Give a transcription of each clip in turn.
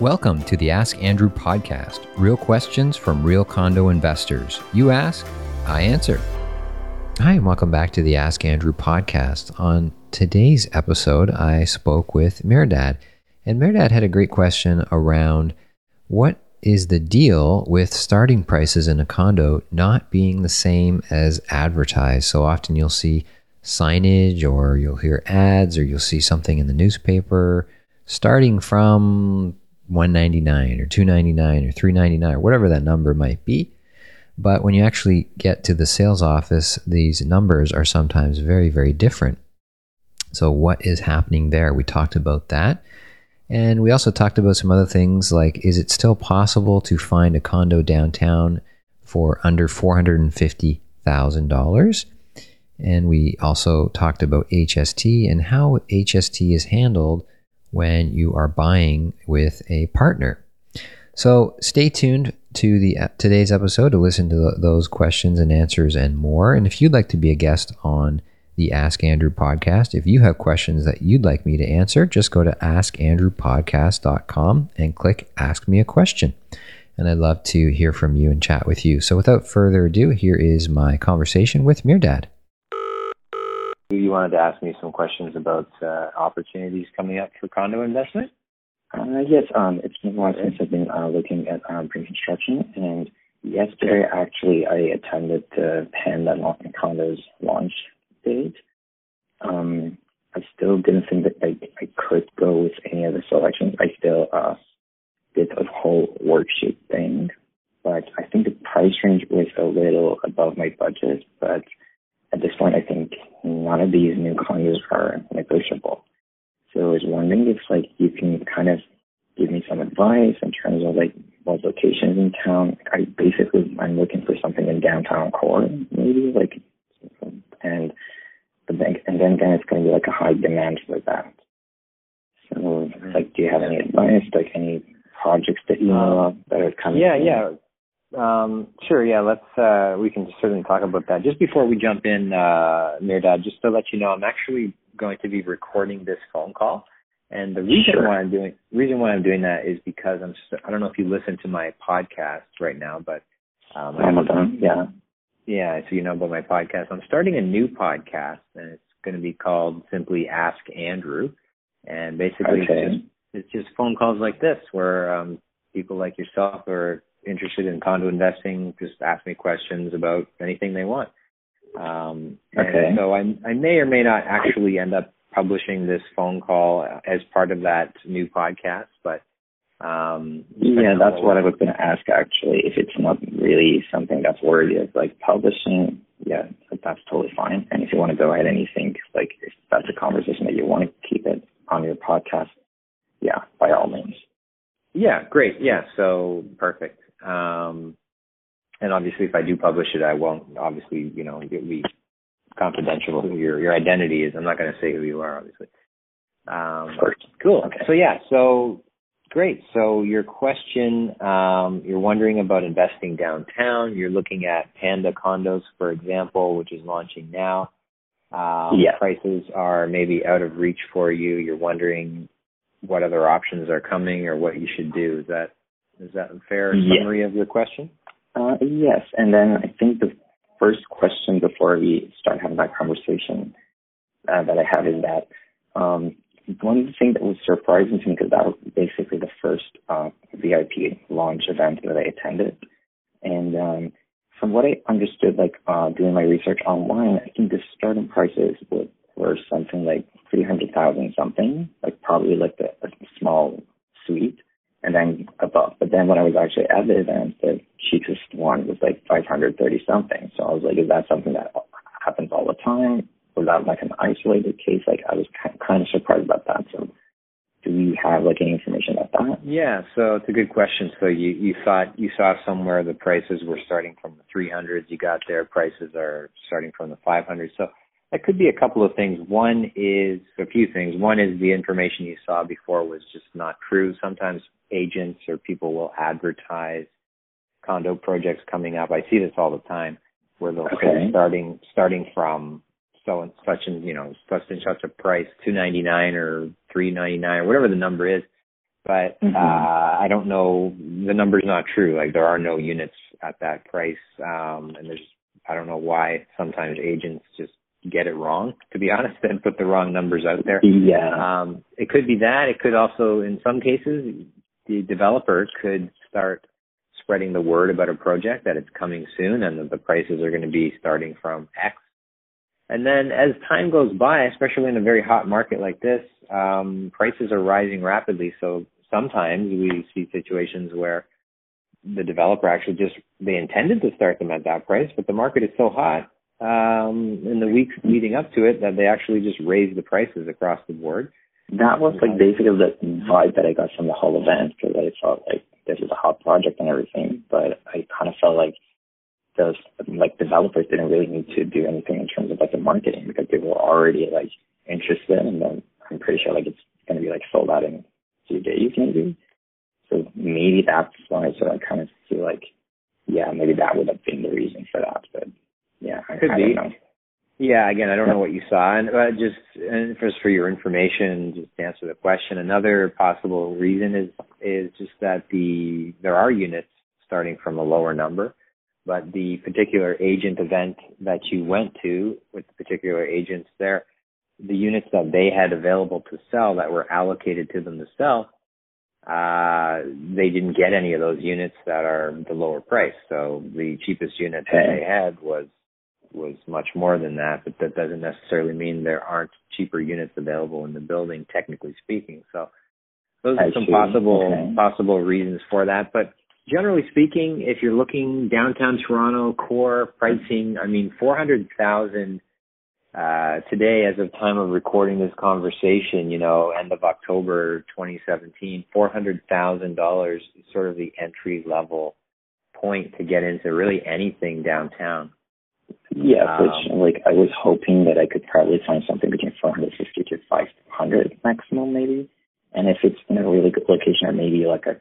Welcome to the Ask Andrew podcast real questions from real condo investors. You ask, I answer. Hi, and welcome back to the Ask Andrew podcast. On today's episode, I spoke with Mirdad, and Mirdad had a great question around what is the deal with starting prices in a condo not being the same as advertised. So often you'll see signage or you'll hear ads or you'll see something in the newspaper starting from 199 or 299 or 399 or whatever that number might be. But when you actually get to the sales office, these numbers are sometimes very, very different. So, what is happening there? We talked about that. And we also talked about some other things like is it still possible to find a condo downtown for under $450,000? And we also talked about HST and how HST is handled when you are buying with a partner. So stay tuned to the uh, today's episode to listen to those questions and answers and more. And if you'd like to be a guest on the Ask Andrew podcast, if you have questions that you'd like me to answer, just go to askandrewpodcast.com and click Ask Me a Question. And I'd love to hear from you and chat with you. So without further ado, here is my conversation with Mirdad. You wanted to ask me some questions about uh, opportunities coming up for condo investment? Uh, yes, um, it's been a while since I've been uh, looking at um, pre-construction, and yesterday actually I attended the Panda Condos launch date. Um, I still didn't think that I, I could go with any of the selections. I still uh, did a whole worksheet thing, but I think the price range was a little above my budget, but at this point, I think none of these new condos are negotiable. So I was wondering if like you can kind of give me some advice in terms of like what locations in town. I basically I'm looking for something in downtown core, maybe like, and the bank, and then then it's going to be like a high demand for that. So mm-hmm. like, do you have any advice? Like any projects that you know of that are coming? Yeah, yeah. Um, sure, yeah, let's, uh, we can certainly talk about that. Just before we jump in, uh, Mirdad, just to let you know, I'm actually going to be recording this phone call. And the reason sure. why I'm doing, reason why I'm doing that is because I'm, Just, I don't know if you listen to my podcast right now, but, um, I'm, yeah. Yeah, so you know about my podcast. I'm starting a new podcast and it's going to be called simply Ask Andrew. And basically okay. it's, just, it's just phone calls like this where, um, people like yourself are interested in condo investing, just ask me questions about anything they want. Um, okay. So I, I may or may not actually end up publishing this phone call as part of that new podcast, but um, yeah, that's what I was going to ask actually. If it's not really something that's worthy of like publishing, yeah, that's totally fine. And if you want to go ahead and you think like if that's a conversation that you want to keep it on your podcast, yeah, by all means. Yeah, great. Yeah, so perfect. Um, and obviously, if I do publish it, I won't. Obviously, you know, it'll be confidential who your your identity is. I'm not going to say who you are, obviously. Um, cool. Okay. So yeah. So great. So your question, um, you're wondering about investing downtown. You're looking at Panda Condos, for example, which is launching now. Um, yeah. Prices are maybe out of reach for you. You're wondering what other options are coming or what you should do. Is that is that a fair summary of your question? Uh, yes. And then I think the first question before we start having that conversation uh, that I have is that um, one things that was surprising to me because that was basically the first uh, VIP launch event that I attended, and um, from what I understood, like uh, doing my research online, I think the starting prices were, were something like three hundred thousand something, like probably like a small suite and then above. But then when I was actually at the event, the cheapest one was like 530 something. So I was like, is that something that happens all the time? Was that like an isolated case? Like I was kind of surprised about that. So do we have like any information about that? Yeah, so it's a good question. So you you thought you saw somewhere the prices were starting from the 300s. You got there, prices are starting from the 500s. So that could be a couple of things. One is a few things. One is the information you saw before was just not true. Sometimes agents or people will advertise condo projects coming up. I see this all the time where they'll okay. say starting starting from so and such and you know such and such a price, two ninety nine or three ninety nine or whatever the number is. but mm-hmm. uh, I don't know. The number's not true. Like there are no units at that price, um, and there's I don't know why sometimes agents just get it wrong, to be honest, and put the wrong numbers out there. Yeah. Um, it could be that. It could also, in some cases, the developer could start spreading the word about a project that it's coming soon and that the prices are going to be starting from X. And then as time goes by, especially in a very hot market like this, um, prices are rising rapidly. So sometimes we see situations where the developer actually just they intended to start them at that price, but the market is so hot um, in the weeks leading up to it that they actually just raise the prices across the board. That was like basically the vibe that I got from the whole event because I felt like this is a hot project and everything, but I kind of felt like those like developers didn't really need to do anything in terms of like the marketing because they were already like interested and then I'm pretty sure like it's going to be like sold out in a few days maybe. So maybe that's why. So I kind of feel like, yeah, maybe that would have been the reason for that. But yeah, I, could I be. Know. Yeah, again, I don't know what you saw, and uh, just and just for your information, just to answer the question, another possible reason is is just that the there are units starting from a lower number, but the particular agent event that you went to with the particular agents there, the units that they had available to sell that were allocated to them to sell uh, they didn't get any of those units that are the lower price. So the cheapest unit that they had was was much more than that, but that doesn't necessarily mean there aren't cheaper units available in the building, technically speaking. So those are I some see. possible okay. possible reasons for that. But generally speaking, if you're looking downtown Toronto core pricing, I mean, four hundred thousand uh, today, as of time of recording this conversation, you know, end of October 2017, $400,000 is sort of the entry level point to get into really anything downtown. Yeah, um, which like I was hoping that I could probably find something between 450 to 500 maximum maybe. And if it's in a really good location or maybe like a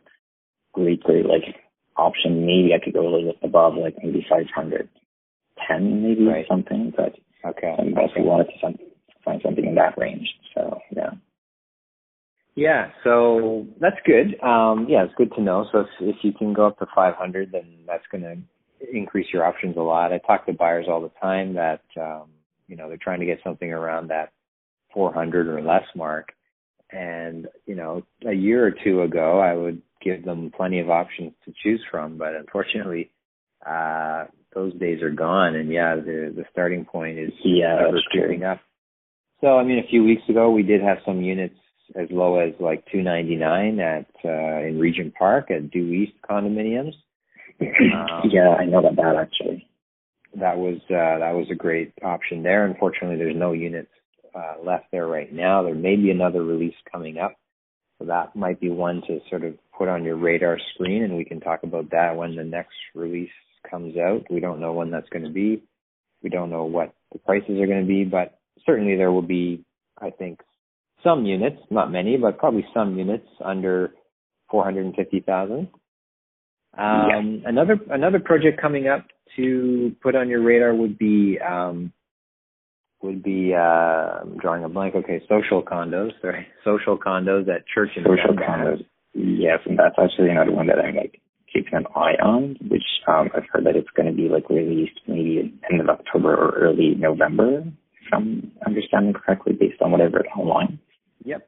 great, great like option, maybe I could go a little bit above like maybe 510 maybe right. something, but Okay. And also wanted to find something in that range. So yeah. Yeah, so that's good. Um, yeah, it's good to know. So if, if you can go up to 500, then that's going to increase your options a lot. I talk to buyers all the time that, um, you know, they're trying to get something around that 400 or less mark. And, you know, a year or two ago, I would give them plenty of options to choose from. But unfortunately, uh, those days are gone. And yeah, the the starting point is yeah, ever creeping up. So I mean, a few weeks ago we did have some units as low as like two ninety nine at uh, in Regent Park at Due East condominiums. Um, yeah, I know about that actually. That was uh, that was a great option there. Unfortunately, there's no units uh, left there right now. There may be another release coming up, so that might be one to sort of put on your radar screen, and we can talk about that when the next release comes out. We don't know when that's going to be. We don't know what the prices are going to be, but certainly there will be, I think, some units, not many, but probably some units under 450,000. Um, yeah. Another another project coming up to put on your radar would be um, would be uh, I'm drawing a blank. Okay, social condos. Sorry, social condos at Church and social condos. Yes, and that's actually another one that I'm like keeping an eye on, which um, I've heard that it's going to be like released maybe end of October or early November, if I'm understanding correctly, based on what I've read online. Yep.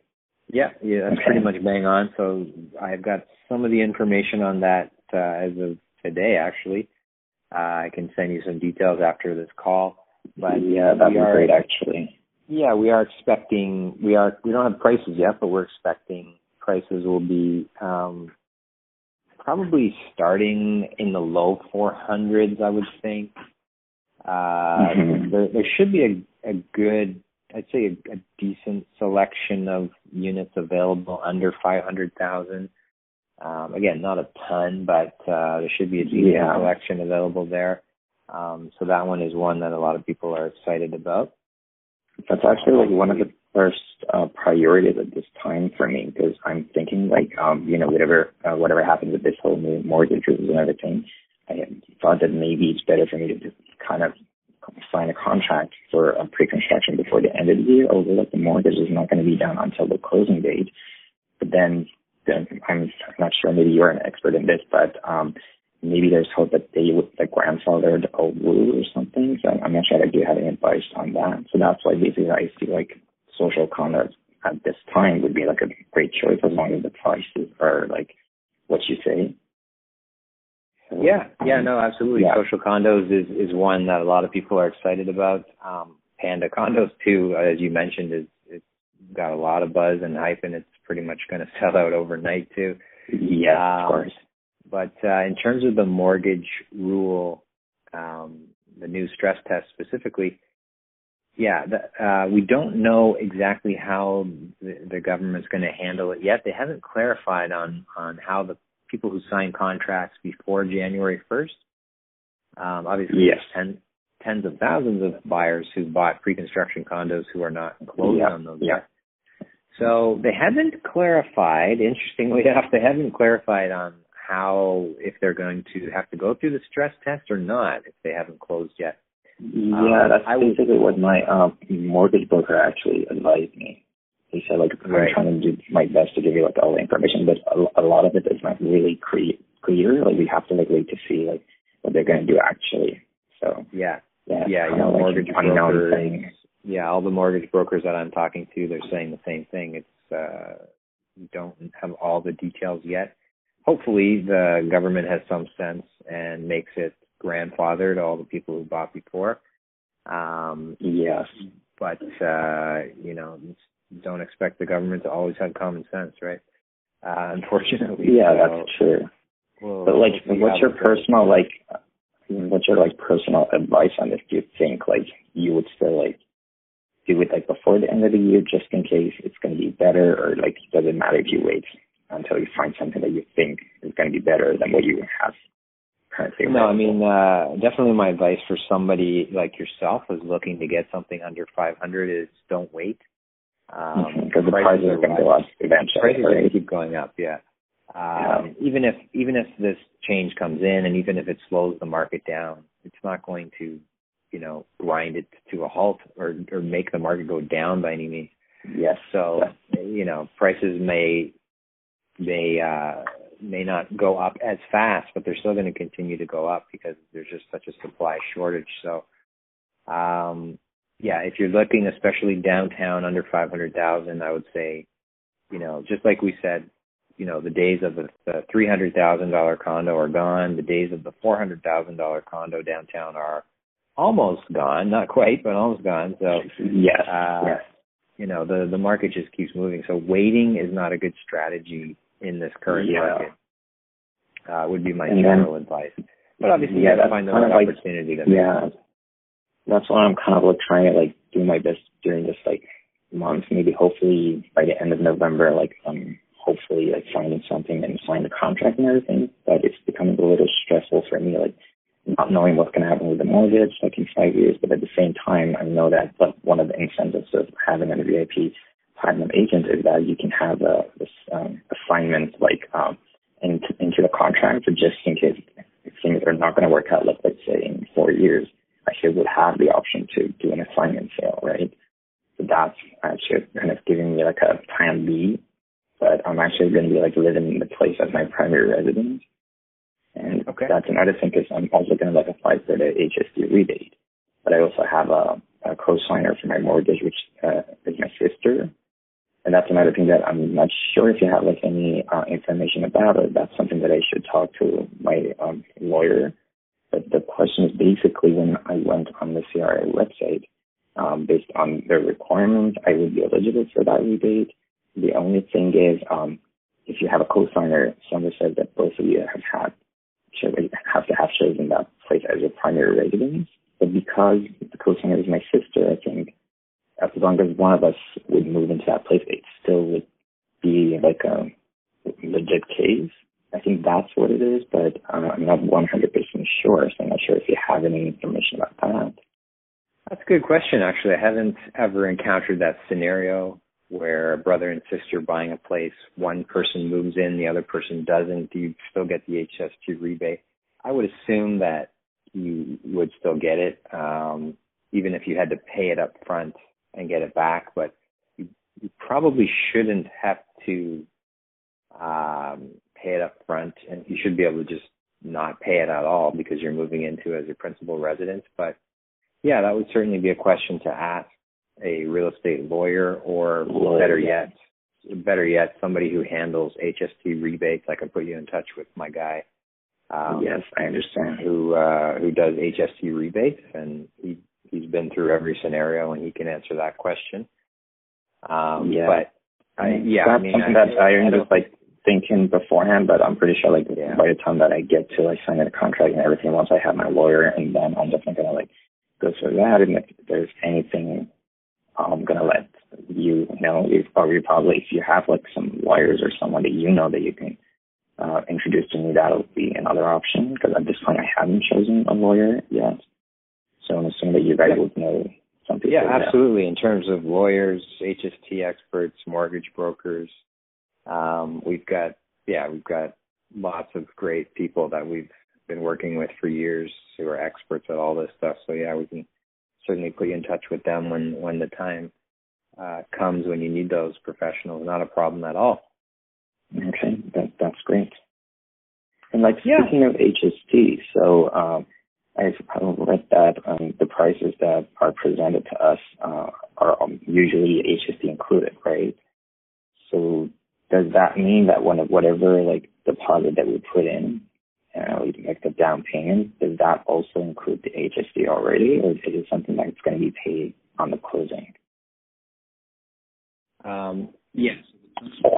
Yeah, yeah, that's okay. pretty much bang on. So I've got some of the information on that uh, as of today, actually. Uh, I can send you some details after this call. But yeah, that'd be are, great, actually. Yeah, we are expecting. We are. We don't have prices yet, but we're expecting prices will be um, probably starting in the low 400s, I would think. Uh, mm-hmm. there, there should be a, a good, I'd say a, a decent selection of units available under 500,000. Um, again, not a ton, but uh, there should be a decent yeah. selection available there. Um, so that one is one that a lot of people are excited about. That's actually like one of the first uh, priorities at this time for me because I'm thinking like um you know whatever uh, whatever happens with this whole new mortgage rules and everything, I thought that maybe it's better for me to just kind of sign a contract for a pre-construction before the end of the year, although like the mortgage is not going to be done until the closing date. But then I'm not sure. Maybe you're an expert in this, but um, maybe there's hope that they would like grandfathered a rule or something. So I'm not sure that you have any advice on that. So that's why basically I feel like social condos at this time would be like a great choice as long as the prices are like what you say. So, yeah, yeah, no, absolutely. Yeah. Social condos is is one that a lot of people are excited about. Um, Panda condos too, as you mentioned, is got a lot of buzz and hype, and it's pretty much going to sell out overnight too. Yeah, um, of course. But uh, in terms of the mortgage rule, um, the new stress test specifically, yeah, the, uh, we don't know exactly how the, the government's going to handle it yet. They haven't clarified on on how the people who sign contracts before January 1st. Um, obviously, yes. ten, tens of thousands of buyers who bought pre-construction condos who are not closed yeah. on those yeah. yet. So they haven't clarified. Interestingly enough, they haven't clarified on how if they're going to have to go through the stress test or not if they haven't closed yet. Yeah, um, that's I basically what my um, mortgage broker actually advised me. He said like right. I'm trying to do my best to give you like all the information, but a, a lot of it is not really cre- clear. Like we have to like wait to see like what they're going to do actually. So yeah, yeah, yeah, you know, like mortgage brokers. Yeah, all the mortgage brokers that I'm talking to, they're saying the same thing. It's uh, we don't have all the details yet. Hopefully, the government has some sense and makes it grandfathered all the people who bought before. Um, yes, but uh, you know, don't expect the government to always have common sense, right? Uh, unfortunately. Yeah, so, that's true. Well, but like, what's your personal like? What's your like personal advice on this? Do you think like you would still like do it like before the end of the year just in case it's going to be better, or like it doesn't matter if you wait until you find something that you think is going to be better than what you have currently? No, I mean uh, definitely my advice for somebody like yourself who's looking to get something under 500 is don't wait. Because um, the prices are going to go up eventually. Prices right? are going to keep going up, yeah. Um, yeah. Even if even if this change comes in, and even if it slows the market down, it's not going to, you know, grind it to a halt or or make the market go down by any means. Yes. So you know, prices may may uh, may not go up as fast, but they're still going to continue to go up because there's just such a supply shortage. So, um, yeah, if you're looking, especially downtown under 500,000, I would say, you know, just like we said, you know, the days of the, the $300,000 condo are gone. The days of the $400,000 condo downtown are almost gone. Not quite, but almost gone. So, yes, uh, yes. you know, the, the market just keeps moving. So waiting is not a good strategy in this current yeah. market. Uh, would be my and general then, advice. But obviously, yeah, you have to find the right like, opportunity to yeah. That's why I'm kind of like trying to like do my best during this like month. Maybe hopefully by the end of November, like um hopefully like finding something and sign the contract and everything. But it's becoming a little stressful for me, like not knowing what's going to happen with the mortgage, like in five years. But at the same time, I know that like one of the incentives of having a VIP platinum agent is that you can have a this um, assignment like um, into, into the contract, just in case things are not going to work out, like let's say in four years, I should would have the option to do an assignment sale, right? So that's actually kind of giving me like a plan B, but I'm actually going to be like living in the place as my primary residence. And okay. that's another thing because I'm also going to like apply for the HST rebate. But I also have a, a co-signer for my mortgage, which uh, is my sister. And that's another thing that I'm not sure if you have like any uh, information about it. That's something that I should talk to my um, lawyer. But the question is basically when I went on the CRA website, um, based on their requirements, I would be eligible for that rebate. The only thing is, um, if you have a co-signer, someone says that both of you have had have to have chosen that place as your primary residence. But because the co-signer is my sister, I think as long as one of us would move into that place, it still would be like a legit case. I think that's what it is, but uh, I'm not 100% sure, so I'm not sure if you have any information about that. That's a good question, actually. I haven't ever encountered that scenario where a brother and sister buying a place, one person moves in, the other person doesn't. Do you still get the HST rebate? I would assume that you would still get it, um, even if you had to pay it up front and get it back, but you, you probably shouldn't have to um, pay it up front, and you should be able to just not pay it at all because you're moving into as your principal residence. But yeah, that would certainly be a question to ask a real estate lawyer or lawyer, better yet, better yet, somebody who handles HST rebates. I can put you in touch with my guy. Um, yes, I understand. Who uh, who does HST rebates, and he he's been through every scenario, and he can answer that question. Um, yeah, but I, yeah, that's I mean, something I, that I, I just like thinking beforehand, but I'm pretty sure like yeah. by the time that I get to like signing the contract and everything, once I have my lawyer, and then I'm definitely gonna like go through that, and if there's anything, I'm gonna let you know. If, or you probably if you have like some lawyers or someone that you know that you can uh, introduce to me, that'll be another option because at this point I haven't chosen a lawyer yet. So I'm assuming that you guys would know something. Yeah, absolutely. In terms of lawyers, HST experts, mortgage brokers, um, we've got yeah, we've got lots of great people that we've been working with for years who are experts at all this stuff. So yeah, we can certainly put you in touch with them when when the time uh, comes when you need those professionals. Not a problem at all. Okay, that that's great. And like yeah. speaking of HST, so um, I've read that um, the prices that are presented to us uh, are um, usually HST included, right? So does that mean that when whatever like deposit that we put in, uh, like the down payment, does that also include the HST already, or is it something that's going to be paid on the closing? Um, yes,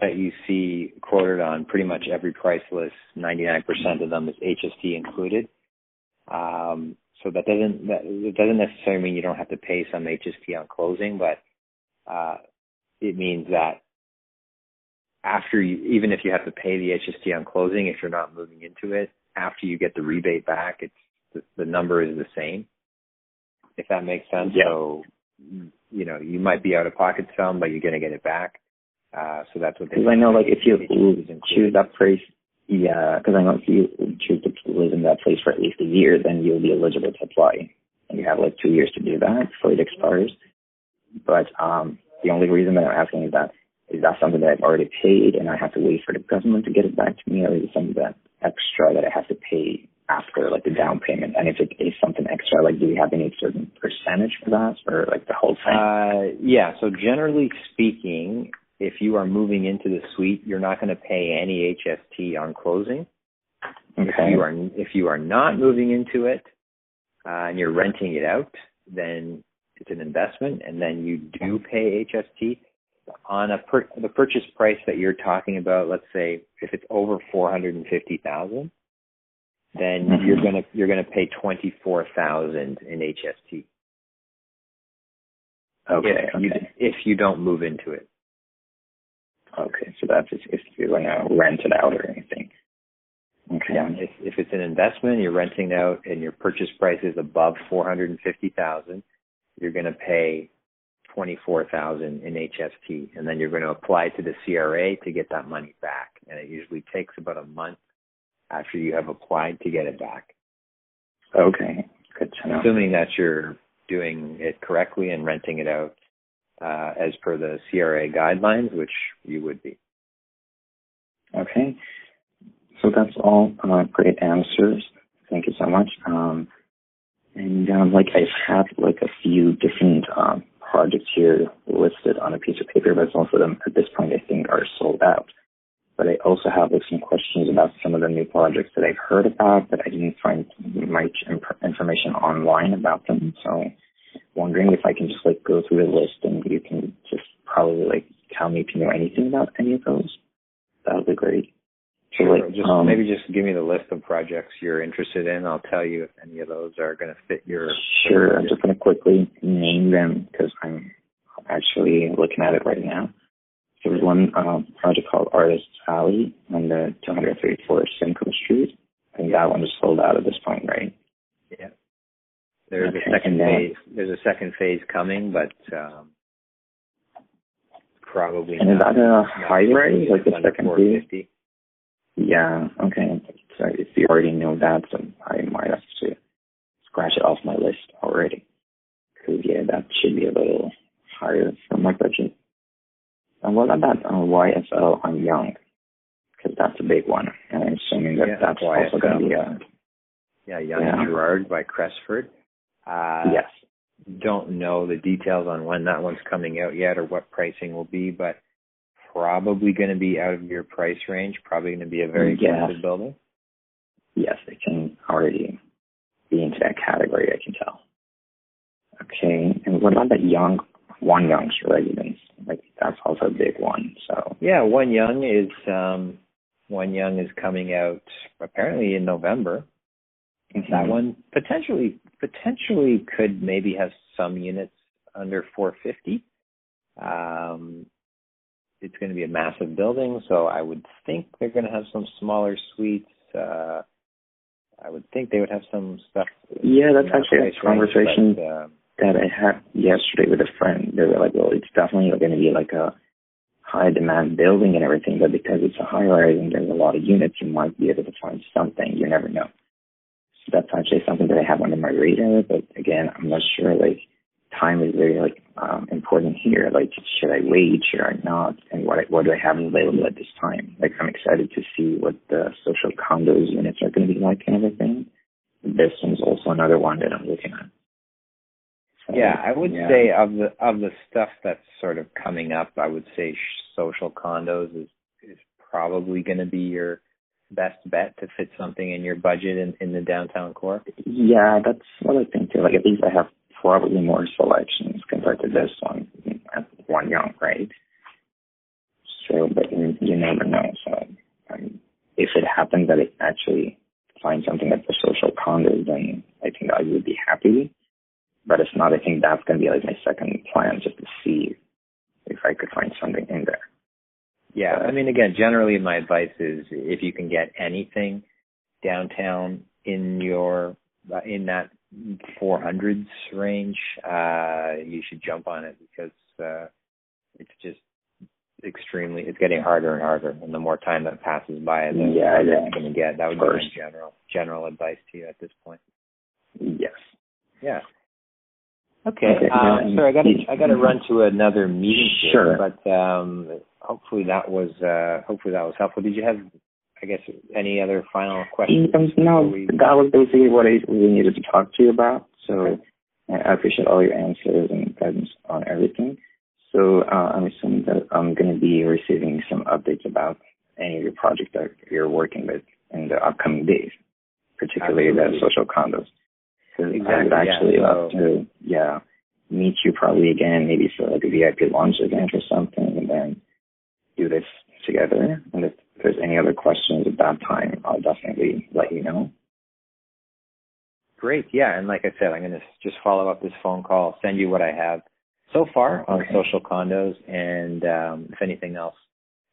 that you see quoted on pretty much every price list, 99% of them is HST included. Um, so that doesn't that doesn't necessarily mean you don't have to pay some HST on closing, but uh, it means that after you, even if you have to pay the HST on closing, if you're not moving into it, after you get the rebate back, it's the, the number is the same. If that makes sense. Yeah. So, you know, you might be out of pocket some, but you're going to get it back. Uh, so that's what. Because I know, like, if you choose that place, yeah, because I know if you choose to live in that place for at least a year, then you'll be eligible to apply, and you have like two years to do that before it expires. But um, the only reason that I'm asking is that is that something that I've already paid and I have to wait for the government to get it back to me, or is it something that extra that I have to pay after like the down payment? And if it is something extra, like do we have any certain percentage for that, or like the whole thing? Uh, yeah. So generally speaking, if you are moving into the suite, you're not going to pay any HST on closing. Okay. If you are if you are not moving into it uh, and you're renting it out, then it's an investment, and then you do pay HST on a per, the purchase price that you're talking about, let's say if it's over four hundred and fifty thousand, then mm-hmm. you're gonna you're gonna pay twenty four thousand in HST. Okay. If okay. you if you don't move into it. Okay, so that's if you're going to rent it out or anything. Okay. Yeah, if, if it's an investment, you're renting out, and your purchase price is above four hundred and fifty thousand, you're going to pay 24,000 in HST and then you're going to apply to the CRA to get that money back. And it usually takes about a month after you have applied to get it back. Okay. Good to know. Assuming that you're doing it correctly and renting it out uh, as per the CRA guidelines, which you would be. Okay. So that's all uh, great answers. Thank you so much. Um, and um, like I've had like a few different um, projects here listed on a piece of paper, but some of them at this point I think are sold out. But I also have like some questions about some of the new projects that I've heard about, but I didn't find much imp- information online about them. So wondering if I can just like go through the list and you can just probably like tell me if you know anything about any of those. That would be great. Sure. Like, just um, maybe just give me the list of projects you're interested in. I'll tell you if any of those are going to fit your. Sure. I'm just going to quickly name them because I'm actually looking at it right now. There was one uh, project called Artist Alley on the 234 Simcoe Street. I think that one is sold out at this point, right? Yeah. There's okay. a second phase. There's a second phase coming, but um, probably. And not, is that a high rise, like the second phase? Yeah, okay. So if you already know that, so I might have to scratch it off my list already. Because, yeah, that should be a little higher for my budget. And what about uh, YSL on Yonge? because that's a big one. And I'm assuming that Yeah, that's why also going to be a Yeah, Yonge Yeah. Gerrard by Cresford. Uh, yes. Don't know the details on when that one's coming out yet or what pricing will be, but probably going to be out of your price range. Probably going to be a very expensive building. Yes, it can already be into that category. I can tell. Okay, and what about that young one young's residence? Like that's also a big one. So Yeah, One Yonge is um, One Yonge is coming out apparently in November. That Mhm. one potentially potentially could maybe have some units under 450. Um, it's going to be a massive building, so I would think they're going to have some smaller suites. Uh, I would think they would have some stuff. Yeah, that's actually a conversation but, uh, that I had yesterday with a friend. They were like, well, it's definitely going to be like a high demand building and everything, but because it's a high rise and there's a lot of units, you might be able to find something. You never know. So that's actually something that I have under my radar, but again, I'm not sure. Like, time is very like um, important here. Like, should I wait? Should I not? And what I, what do I have available at this time? Like, I'm excited to see what the social condos units are going to be like and everything. This one's also another one that I'm looking at. So, Yeah, I would yeah. say of the of the stuff that's sort of coming up, I would say sh- social condos is is probably going to be your best bet to fit something in your budget in, in the downtown core. Yeah, that's what I think too. Like at least I have probably more selections compared to this one at one Yonge, right? So, but you, never know. So, um, if it happens that I actually find something at the social condos, then I think I would be happy. But if not, I think that's gonna be like my second plan, just to see if I could find something in there. Yeah, I mean, again, generally my advice is if you can get anything downtown in your in that 400s range, uh, you should jump on it because uh, it's just extremely it's getting harder and harder, and the more time that passes by, the Yeah, harder yeah. it's going to get. That would Of be my course. general general advice to you at this point. Yes. Yeah. Okay. Okay, Um, yeah, sorry, I got to you- I got to run to another meeting. Here, Sure. But um, hopefully that was uh, hopefully that was helpful. Did you have, I guess, any other final questions? Um, no, we- that was basically what I really needed to talk to you about. So I appreciate all your answers and guidance on everything. So uh, I'm assuming that I'm going to be receiving some updates about any of your projects that you're working with in the upcoming days, particularly Absolutely. the social condos. Exactly, I'd yeah. actually So- love to, yeah, meet you probably again, maybe for like a VIP launch event or something, and then do this together. And if there's any other questions at that time, I'll definitely let you know. Great. Yeah, and like I said, I'm going to just follow up this phone call, send you what I have so far on social condos, and um, if anything else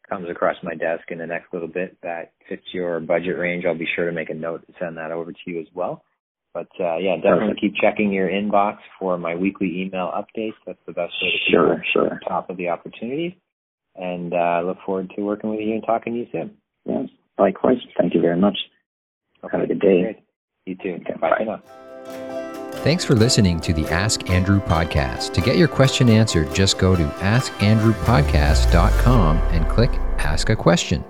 comes across my desk in the next little bit that fits your budget range, I'll be sure to make a note and send that over to you as well. But uh, yeah, definitely Perfect. keep checking your inbox for my weekly email updates. That's the best way to keep Sure, on sure. top of the opportunities. And uh, look forward to working with you and talking to you soon. Yes. Likewise. Thank you very much. Have a good day. Great. You too. Okay, bye bye. Thanks for listening to the Ask Andrew podcast. To get your question answered, just go to askandrewpodcast.com and click Ask a Question.